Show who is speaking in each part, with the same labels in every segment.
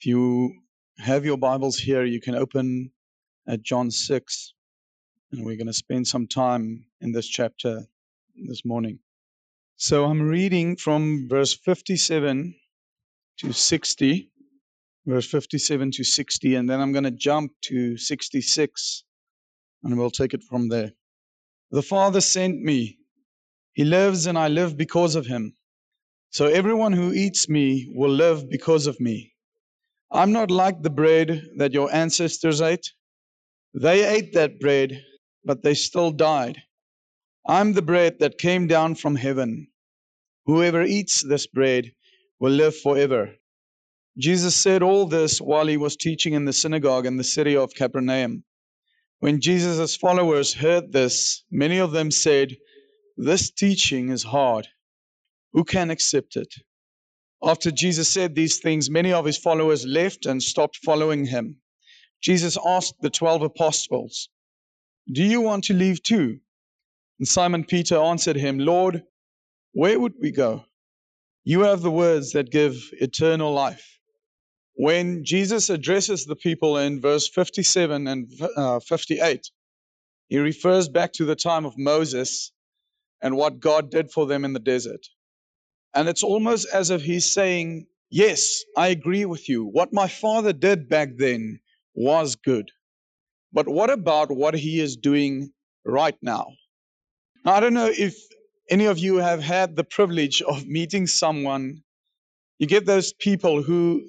Speaker 1: If you have your Bibles here, you can open at John 6, and we're going to spend some time in this chapter this morning. So I'm reading from verse 57 to 60, verse 57 to 60, and then I'm going to jump to 66, and we'll take it from there. The Father sent me. He lives, and I live because of him. So everyone who eats me will live because of me. I'm not like the bread that your ancestors ate. They ate that bread, but they still died. I'm the bread that came down from heaven. Whoever eats this bread will live forever. Jesus said all this while he was teaching in the synagogue in the city of Capernaum. When Jesus' followers heard this, many of them said, This teaching is hard. Who can accept it? After Jesus said these things, many of his followers left and stopped following him. Jesus asked the twelve apostles, Do you want to leave too? And Simon Peter answered him, Lord, where would we go? You have the words that give eternal life. When Jesus addresses the people in verse 57 and uh, 58, he refers back to the time of Moses and what God did for them in the desert. And it's almost as if he's saying, Yes, I agree with you. What my father did back then was good. But what about what he is doing right now? now? I don't know if any of you have had the privilege of meeting someone. You get those people who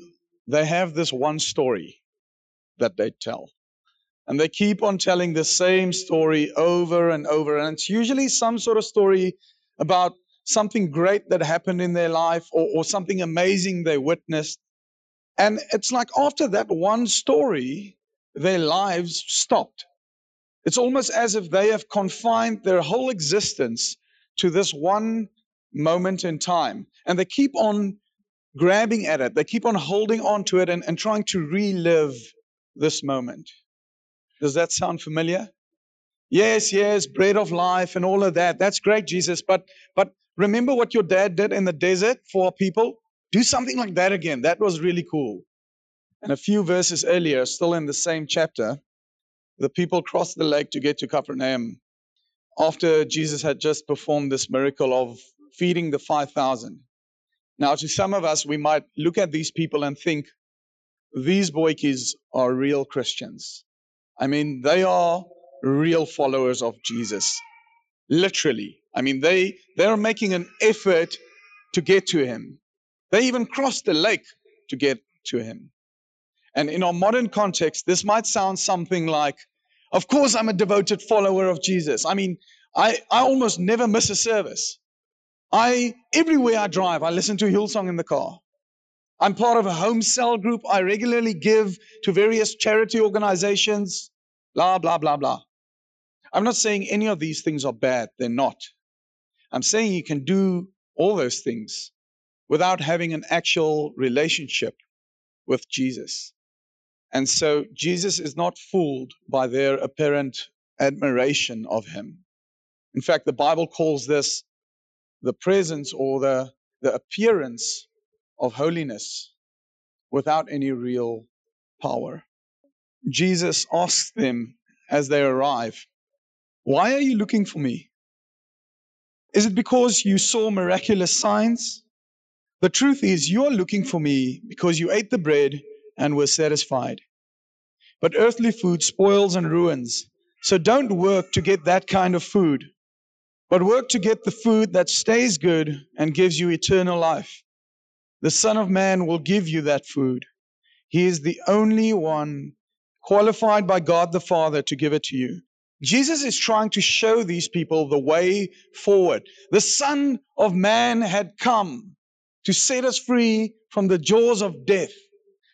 Speaker 1: they have this one story that they tell. And they keep on telling the same story over and over. And it's usually some sort of story about something great that happened in their life or, or something amazing they witnessed. And it's like after that one story, their lives stopped. It's almost as if they have confined their whole existence to this one moment in time. And they keep on grabbing at it, they keep on holding on to it and, and trying to relive this moment. Does that sound familiar? Yes, yes, bread of life and all of that. That's great, Jesus. But but Remember what your dad did in the desert for people? Do something like that again. That was really cool. And a few verses earlier, still in the same chapter, the people crossed the lake to get to Capernaum after Jesus had just performed this miracle of feeding the 5,000. Now, to some of us, we might look at these people and think, these boykies are real Christians. I mean, they are real followers of Jesus. Literally. I mean, they, they're making an effort to get to him. They even crossed the lake to get to him. And in our modern context, this might sound something like, of course, I'm a devoted follower of Jesus. I mean, I, I almost never miss a service. I, everywhere I drive, I listen to Hillsong in the car. I'm part of a home cell group. I regularly give to various charity organizations, blah, blah, blah, blah. I'm not saying any of these things are bad. They're not. I'm saying you can do all those things without having an actual relationship with Jesus. And so Jesus is not fooled by their apparent admiration of him. In fact, the Bible calls this the presence or the, the appearance of holiness without any real power. Jesus asks them as they arrive, Why are you looking for me? Is it because you saw miraculous signs? The truth is, you are looking for me because you ate the bread and were satisfied. But earthly food spoils and ruins. So don't work to get that kind of food, but work to get the food that stays good and gives you eternal life. The Son of Man will give you that food. He is the only one qualified by God the Father to give it to you. Jesus is trying to show these people the way forward. The Son of Man had come to set us free from the jaws of death.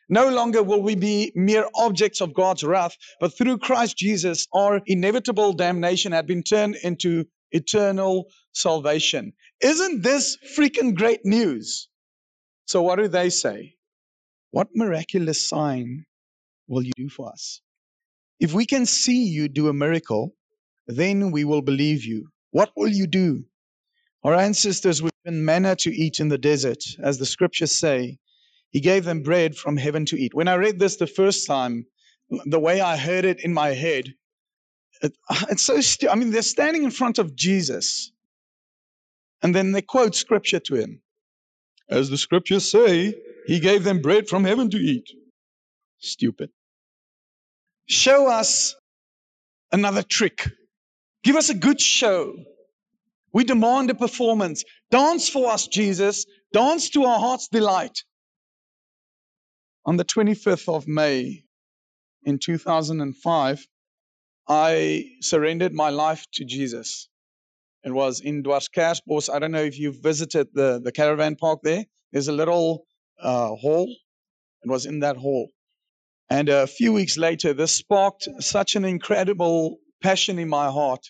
Speaker 1: No longer will we be mere objects of God's wrath, but through Christ Jesus, our inevitable damnation had been turned into eternal salvation. Isn't this freaking great news? So, what do they say? What miraculous sign will you do for us? If we can see you do a miracle, then we will believe you. What will you do? Our ancestors were given manna to eat in the desert, as the scriptures say. He gave them bread from heaven to eat. When I read this the first time, the way I heard it in my head, it, ah, it's so, stu- I mean, they're standing in front of Jesus and then they quote scripture to him. As the scriptures say, he gave them bread from heaven to eat. Stupid. Show us another trick. Give us a good show. We demand a performance. Dance for us, Jesus. Dance to our heart's delight. On the 25th of May in 2005, I surrendered my life to Jesus. It was in Dwarskersbos. I don't know if you've visited the, the caravan park there. There's a little uh, hall. It was in that hall. And a few weeks later, this sparked such an incredible passion in my heart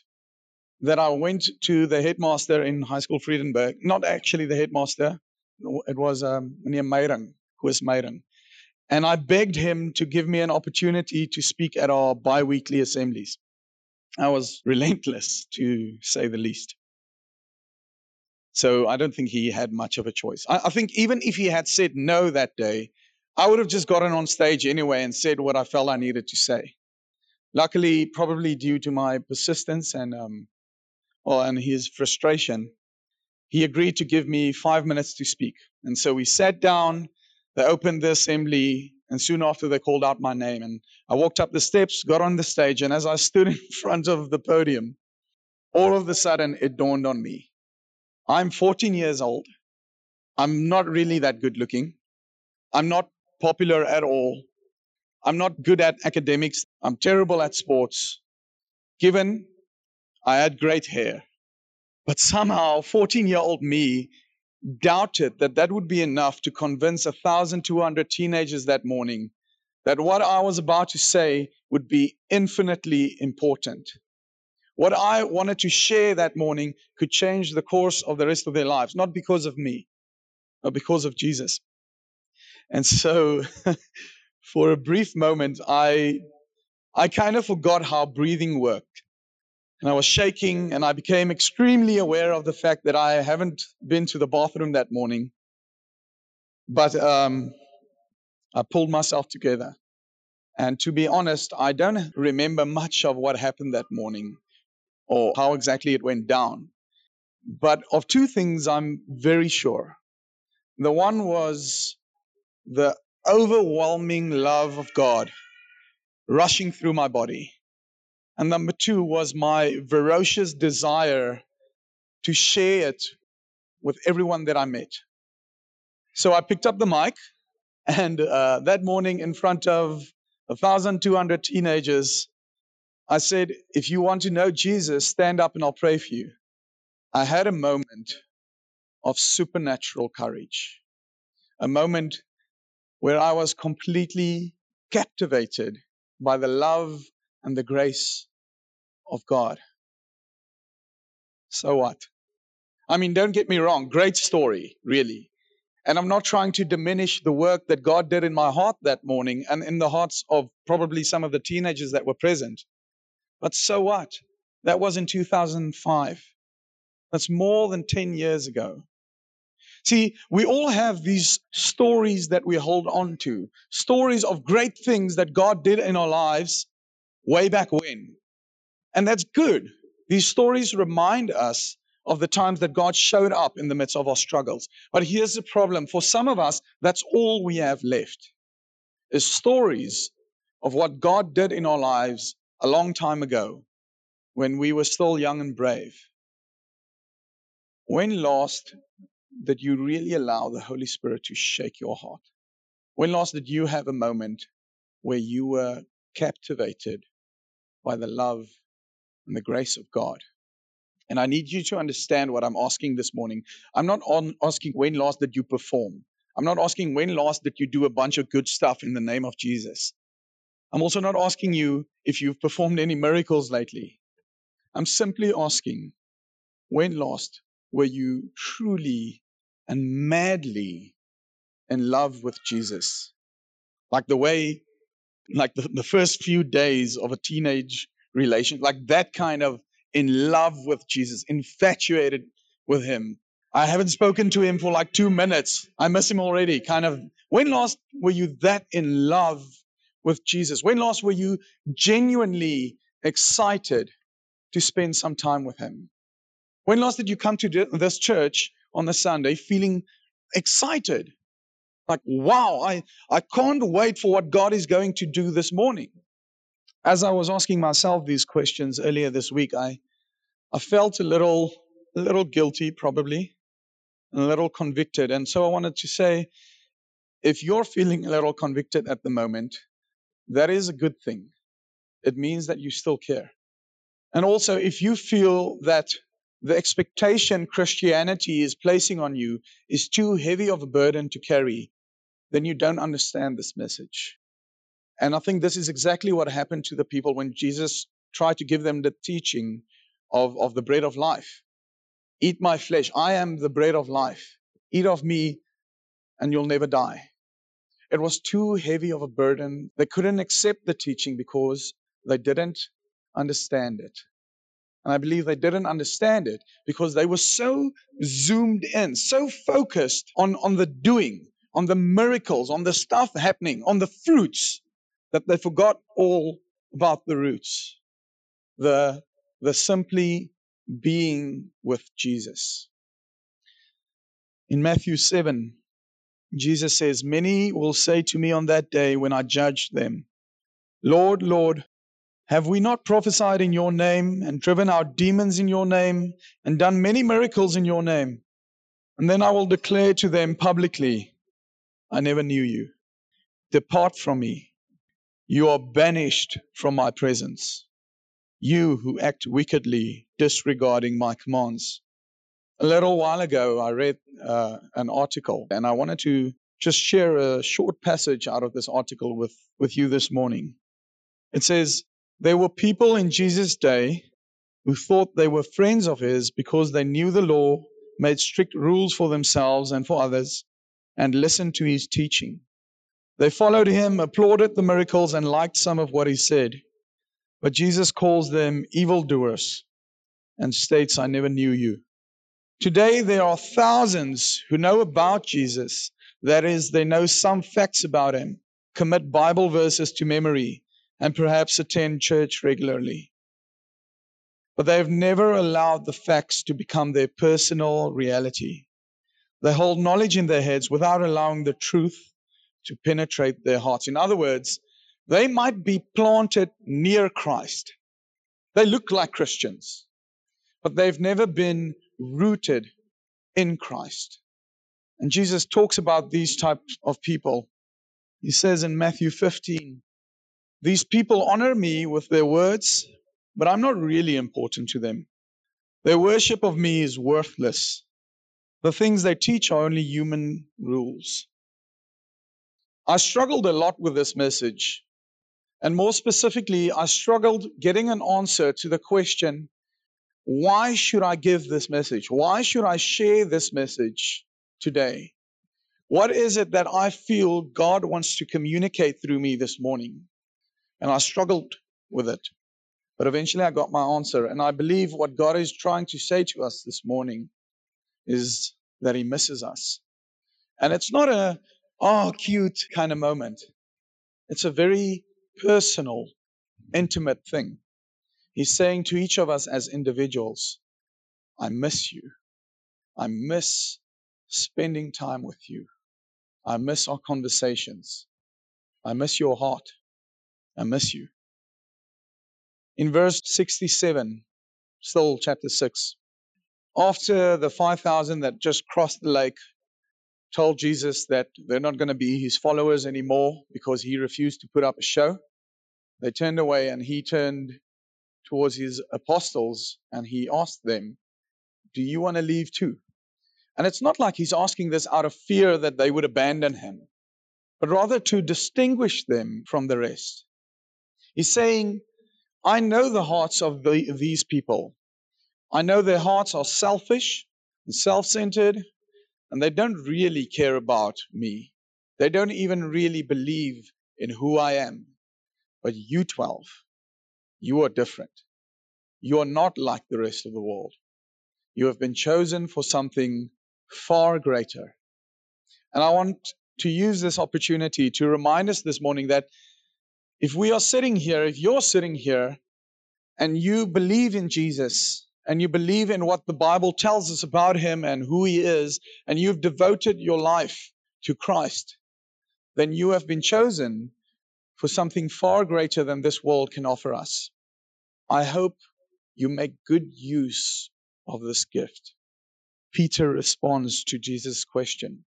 Speaker 1: that I went to the headmaster in High School Vredenburg. Not actually the headmaster. It was um, Meneer Meyring, Koos Meyring. And I begged him to give me an opportunity to speak at our bi-weekly assemblies. I was relentless, to say the least. So I don't think he had much of a choice. I, I, think even if he had said no that day, I would have just gotten on stage anyway and said what I felt I needed to say. Luckily, probably due to my persistence and um, well, and his frustration, he agreed to give me five minutes to speak. And so we sat down. They opened the assembly. And soon after, they called out my name. And I walked up the steps, got on the stage, and as I stood in front of the podium, all of a sudden it dawned on me. I'm 14 years old. I'm not really that good looking. I'm not popular at all. I'm not good at academics. I'm terrible at sports. Given I had great hair. But somehow, 14 year old me doubted that that would be enough to convince 1,200 teenagers that morning that what I was about to say would be infinitely important. What I wanted to share that morning could change the course of the rest of their lives, not because of me, but because of Jesus. And so, for a brief moment, I, I kind of forgot how breathing worked and I was shaking and I became extremely aware of the fact that I haven't been to the bathroom that morning. But um, I pulled myself together. And to be honest, I don't remember much of what happened that morning or how exactly it went down. But of two things, I'm very sure. The one was the overwhelming love of God rushing through my body. And number two was my ferocious desire to share it with everyone that I met. So I picked up the mic, and uh, that morning, in front of 1,200 teenagers, I said, If you want to know Jesus, stand up and I'll pray for you. I had a moment of supernatural courage, a moment where I was completely captivated by the love and the grace of God. So what? I mean, don't get me wrong, great story, really. And I'm not trying to diminish the work that God did in my heart that morning and in the hearts of probably some of the teenagers that were present. But so what? That was in 2005. That's more than 10 years ago. See, we all have these stories that we hold on to, stories of great things that God did in our lives way back when. And that's good. These stories remind us of the times that God showed up in the midst of our struggles. But here's the problem for some of us, that's all we have left is stories of what God did in our lives a long time ago when we were still young and brave. When last did you really allow the Holy Spirit to shake your heart? When last did you have a moment where you were captivated by the love and the grace of God. And I need you to understand what I'm asking this morning. I'm not asking when last did you perform. I'm not asking when last did you do a bunch of good stuff in the name of Jesus. I'm also not asking you if you've performed any miracles lately. I'm simply asking when last were you truly and madly in love with Jesus? Like the way, like the, the first few days of a teenage relation, like that kind of in love with Jesus, infatuated with him. I haven't spoken to him for like two minutes. I miss him already, kind of When last were you that in love with Jesus? When last were you genuinely excited to spend some time with Him? When last did you come to this church on the Sunday feeling excited? Like, wow, I, I can't wait for what God is going to do this morning. As I was asking myself these questions earlier this week, I, I felt a little, a little guilty, probably, a little convicted. And so I wanted to say, if you're feeling a little convicted at the moment, that is a good thing. It means that you still care. And also, if you feel that the expectation Christianity is placing on you is too heavy of a burden to carry, then you don't understand this message. And I think this is exactly what happened to the people when Jesus tried to give them the teaching of, of the bread of life. Eat my flesh. I am the bread of life. Eat of me, and you'll never die. It was too heavy of a burden. They couldn't accept the teaching because they didn't understand it. And I believe they didn't understand it because they were so zoomed in, so focused on, on the doing, on the miracles, on the stuff happening, on the fruits, that they forgot all about the roots, the, the simply being with Jesus. In Matthew 7, Jesus says, Many will say to me on that day when I judge them, Lord, Lord, have we not prophesied in your name and driven out demons in your name and done many miracles in your name? And then I will declare to them publicly, I never knew you. Depart from me. You are banished from my presence. You who act wickedly, disregarding my commands. A little while ago, I read uh, an article, and I wanted to just share a short passage out of this article with, with you this morning. It says, There were people in Jesus' day who thought they were friends of his because they knew the law, made strict rules for themselves and for others, and listened to his teaching. They followed him, applauded the miracles, and liked some of what he said. But Jesus calls them evildoers and states, I never knew you. Today, there are thousands who know about Jesus. That is, they know some facts about him, commit Bible verses to memory, and perhaps attend church regularly. But they have never allowed the facts to become their personal reality. They hold knowledge in their heads without allowing the truth to penetrate their hearts. In other words, they might be planted near Christ. They look like Christians, but they've never been rooted in Christ. And Jesus talks about these types of people. He says in Matthew 15, These people honor me with their words, but I'm not really important to them. Their worship of me is worthless. The things they teach are only human rules. I struggled a lot with this message. And more specifically, I struggled getting an answer to the question why should I give this message? Why should I share this message today? What is it that I feel God wants to communicate through me this morning? And I struggled with it. But eventually I got my answer. And I believe what God is trying to say to us this morning is that He misses us. And it's not a, oh, cute kind of moment. It's a very personal, intimate thing. He's saying to each of us as individuals, I miss you. I miss spending time with you. I miss our conversations. I miss your heart. I miss you. In verse 67, still chapter 6, after the 5,000 that just crossed the lake told Jesus that they're not going to be his followers anymore because he refused to put up a show, they turned away and he turned towards his apostles and he asked them, Do you want to leave too? And it's not like he's asking this out of fear that they would abandon him, but rather to distinguish them from the rest. He's saying, I know the hearts of the, these people. I know their hearts are selfish and self centered, and they don't really care about me. They don't even really believe in who I am. But you 12, you are different. You are not like the rest of the world. You have been chosen for something far greater. And I want to use this opportunity to remind us this morning that if we are sitting here, if you're sitting here and you believe in Jesus and you believe in what the Bible tells us about him and who he is, and you've devoted your life to Christ, then you have been chosen for something far greater than this world can offer us. I hope you make good use of this gift. Peter responds to Jesus' question.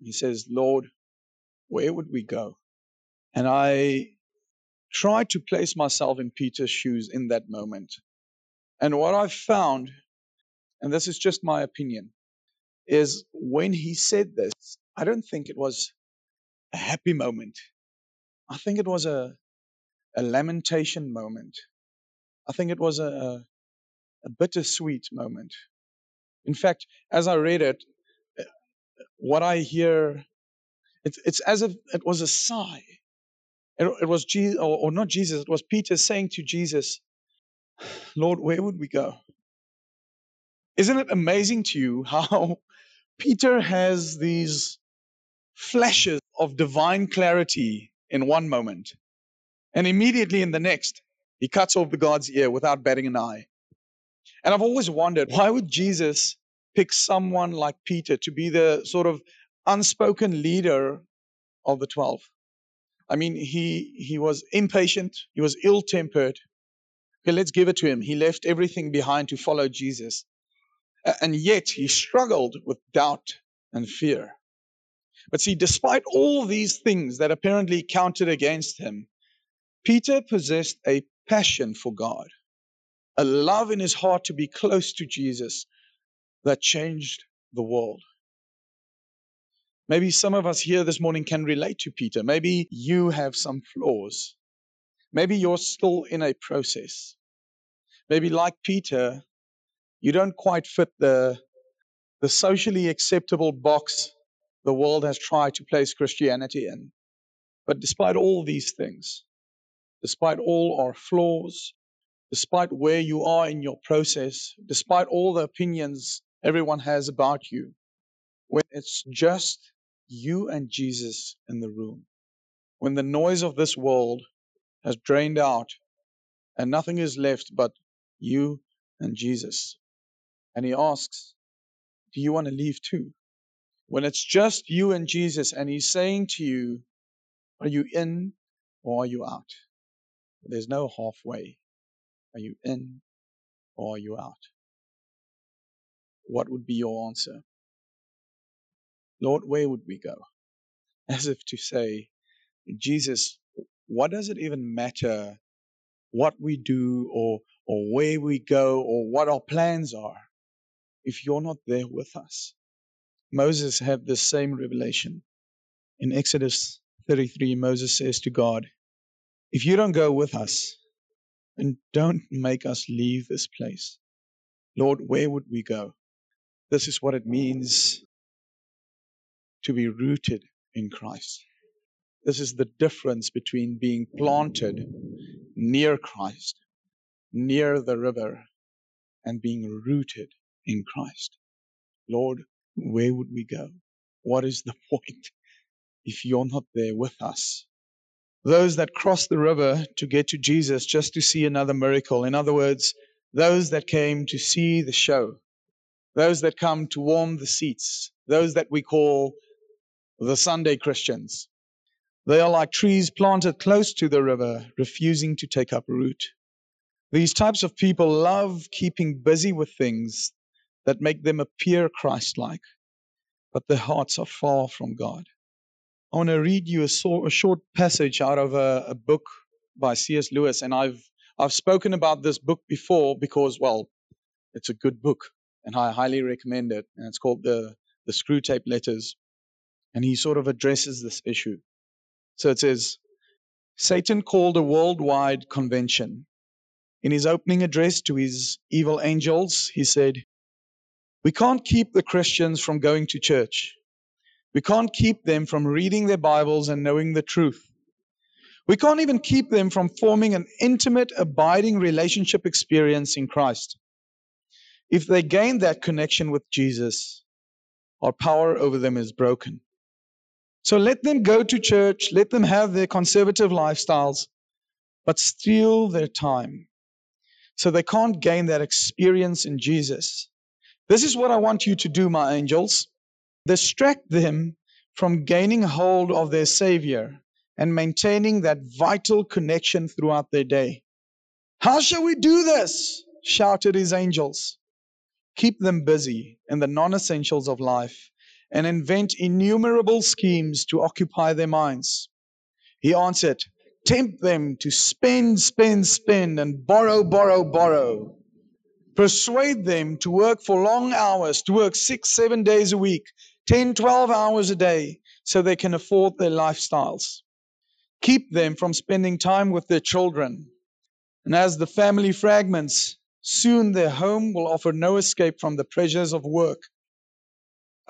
Speaker 1: He says, Lord, where would we go? And I try to place myself in Peter's shoes in that moment. And what I've found, and this is just my opinion, is when he said this, I don't think it was a happy moment. I think it was a, a lamentation moment. I think it was a, a bittersweet moment. In fact, as I read it, uh, what I hear, it's, it's as if it was a sigh. It, it was Jesus, or, or not Jesus, it was Peter saying to Jesus, Lord, where would we go? Isn't it amazing to you how Peter has these flashes of divine clarity in one moment, and immediately in the next, he cuts off the God's ear without batting an eye. And I've always wondered why would Jesus pick someone like Peter to be the sort of unspoken leader of the 12? I mean, he, he was impatient, he was ill tempered. Okay, let's give it to him. He left everything behind to follow Jesus. And yet he struggled with doubt and fear. But see, despite all these things that apparently counted against him, Peter possessed a passion for God, a love in his heart to be close to Jesus that changed the world. Maybe some of us here this morning can relate to Peter. Maybe you have some flaws. Maybe you're still in a process. Maybe, like Peter, you don't quite fit the, the socially acceptable box the world has tried to place Christianity in. But despite all these things, despite all our flaws, despite where you are in your process, despite all the opinions everyone has about you, when it's just you and Jesus in the room, when the noise of this world has drained out and nothing is left but you and Jesus. And he asks, Do you want to leave too? When it's just you and Jesus, and He's saying to you, Are you in or are you out? There's no halfway. Are you in or are you out? What would be your answer? Lord, where would we go? As if to say, Jesus, what does it even matter what we do or, or where we go or what our plans are if you're not there with us? Moses had the same revelation. In Exodus 33, Moses says to God, If you don't go with us, and don't make us leave this place, Lord, where would we go? This is what it means to be rooted in Christ. This is the difference between being planted near Christ, near the river, and being rooted in Christ. Lord, where would we go? What is the point if you're not there with us? Those that cross the river to get to Jesus just to see another miracle. In other words, those that came to see the show, those that come to warm the seats, those that we call the Sunday Christians. They are like trees planted close to the river, refusing to take up root. These types of people love keeping busy with things that make them appear Christ like, but their hearts are far from God. I want to read you a, so, a short passage out of a, a book by C.S. Lewis, and I've I've spoken about this book before because, well, it's a good book, and I highly recommend it. And it's called the the Screwtape Letters, and he sort of addresses this issue. So it says, Satan called a worldwide convention. In his opening address to his evil angels, he said, we can't keep the Christians from going to church. We can't keep them from reading their Bibles and knowing the truth. We can't even keep them from forming an intimate, abiding relationship experience in Christ. If they gain that connection with Jesus, our power over them is broken. So let them go to church, let them have their conservative lifestyles, but steal their time so they can't gain that experience in Jesus. This is what I want you to do, my angels. Distract them from gaining hold of their Savior and maintaining that vital connection throughout their day. How shall we do this? shouted his angels. Keep them busy in the non essentials of life and invent innumerable schemes to occupy their minds. He answered, Tempt them to spend, spend, spend, and borrow, borrow, borrow. Persuade them to work for long hours, to work six, seven days a week, 10, 12 hours a day, so they can afford their lifestyles. Keep them from spending time with their children. And as the family fragments, soon their home will offer no escape from the pressures of work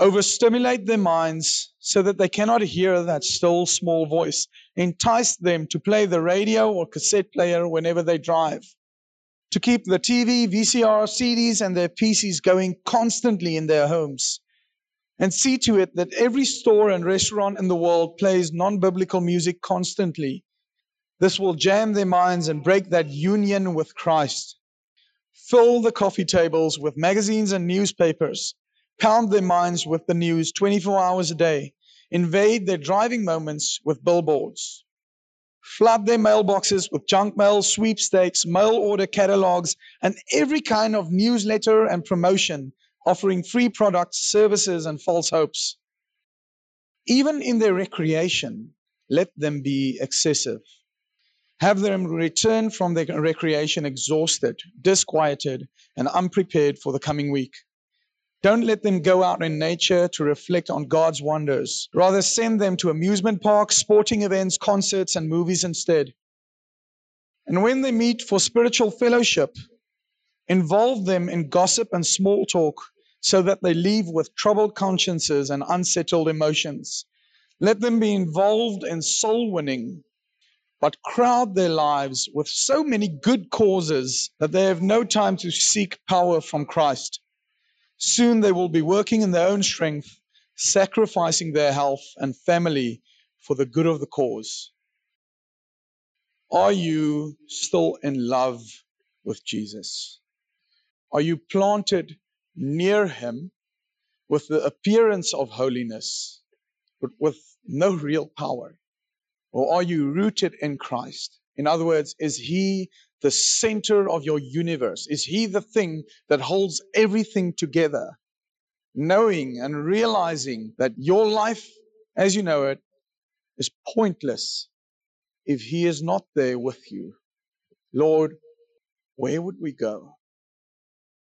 Speaker 1: overstimulate their minds so that they cannot hear that still small voice, entice them to play the radio or cassette player whenever they drive, to keep the TV, VCR, CDs, and their PCs going constantly in their homes, and see to it that every store and restaurant in the world plays non biblical music constantly. This will jam their minds and break that union with Christ. Fill the coffee tables with magazines and newspapers pound their minds with the news 24 hours a day, invade their driving moments with billboards, flood their mailboxes with junk mail, sweepstakes, mail order catalogs, and every kind of newsletter and promotion offering free products, services, and false hopes. Even in their recreation, let them be excessive. Have them return from their recreation exhausted, disquieted, and unprepared for the coming week. Don't let them go out in nature to reflect on God's wonders. Rather, send them to amusement parks, sporting events, concerts, and movies instead. And when they meet for spiritual fellowship, involve them in gossip and small talk so that they leave with troubled consciences and unsettled emotions. Let them be involved in soul winning, but crowd their lives with so many good causes that they have no time to seek power from Christ. Soon they will be working in their own strength, sacrificing their health and family for the good of the cause. Are you still in love with Jesus? Are you planted near him with the appearance of holiness, but with no real power? Or are you rooted in Christ? In other words, is he the center of your universe? Is He the thing that holds everything together? Knowing and realizing that your life as you know it is pointless if He is not there with you. Lord, where would we go?